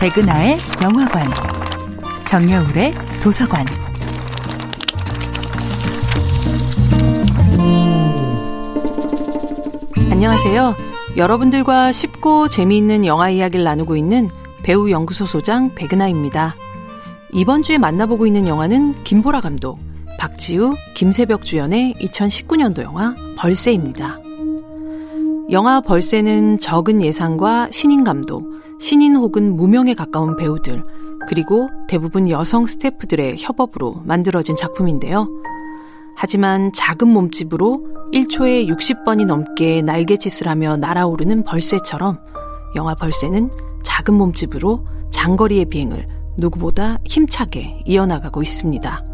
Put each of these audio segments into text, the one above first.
백은하의 영화관, 정여울의 도서관. 안녕하세요. 여러분들과 쉽고 재미있는 영화 이야기를 나누고 있는 배우 연구소 소장 백은하입니다. 이번 주에 만나보고 있는 영화는 김보라 감독, 박지우, 김세벽 주연의 2019년도 영화 벌새입니다. 영화 벌새는 적은 예상과 신인 감독, 신인 혹은 무명에 가까운 배우들, 그리고 대부분 여성 스태프들의 협업으로 만들어진 작품인데요. 하지만 작은 몸집으로 1초에 60번이 넘게 날개짓을 하며 날아오르는 벌새처럼 영화 벌새는 작은 몸집으로 장거리의 비행을 누구보다 힘차게 이어나가고 있습니다.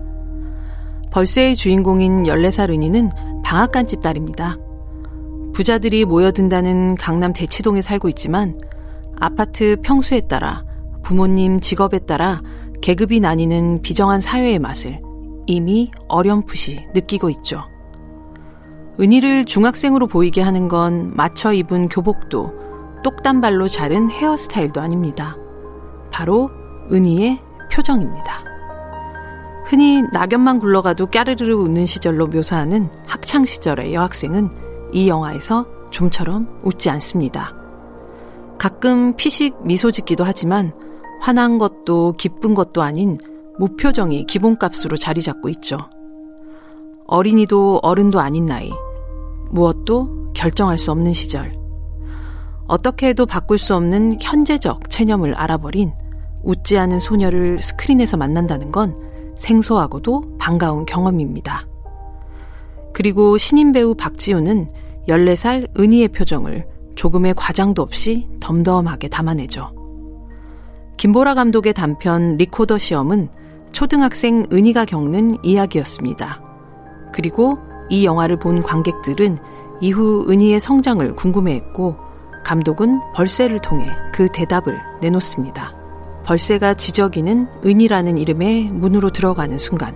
벌새의 주인공인 14살 은희는 방앗간집 딸입니다. 부자들이 모여든다는 강남 대치동에 살고 있지만 아파트 평수에 따라 부모님 직업에 따라 계급이 나뉘는 비정한 사회의 맛을 이미 어렴풋이 느끼고 있죠. 은희를 중학생으로 보이게 하는 건 맞춰 입은 교복도 똑단발로 자른 헤어스타일도 아닙니다. 바로 은희의 표정입니다. 흔히 낙엽만 굴러가도 까르르르 웃는 시절로 묘사하는 학창 시절의 여학생은 이 영화에서 좀처럼 웃지 않습니다. 가끔 피식 미소 짓기도 하지만 화난 것도 기쁜 것도 아닌 무표정이 기본값으로 자리 잡고 있죠. 어린이도 어른도 아닌 나이, 무엇도 결정할 수 없는 시절, 어떻게 해도 바꿀 수 없는 현재적 체념을 알아버린 웃지 않은 소녀를 스크린에서 만난다는 건 생소하고도 반가운 경험입니다. 그리고 신인 배우 박지우는 14살 은희의 표정을 조금의 과장도 없이 덤덤하게 담아내죠. 김보라 감독의 단편 리코더 시험은 초등학생 은희가 겪는 이야기였습니다. 그리고 이 영화를 본 관객들은 이후 은희의 성장을 궁금해했고 감독은 벌새를 통해 그 대답을 내놓습니다. 벌새가 지저귀는 은희라는 이름의 문으로 들어가는 순간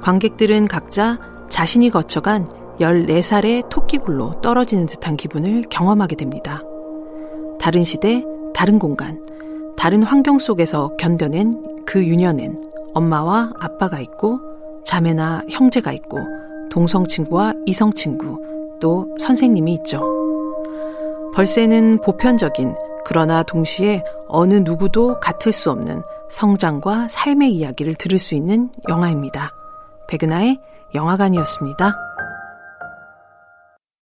관객들은 각자 자신이 거쳐간 14살의 토끼굴로 떨어지는 듯한 기분을 경험하게 됩니다. 다른 시대, 다른 공간, 다른 환경 속에서 견뎌낸 그 유년엔 엄마와 아빠가 있고 자매나 형제가 있고 동성 친구와 이성 친구 또 선생님이 있죠. 벌새는 보편적인 그러나 동시에 어느 누구도 같을 수 없는 성장과 삶의 이야기를 들을 수 있는 영화입니다. 백은하의 영화관이었습니다.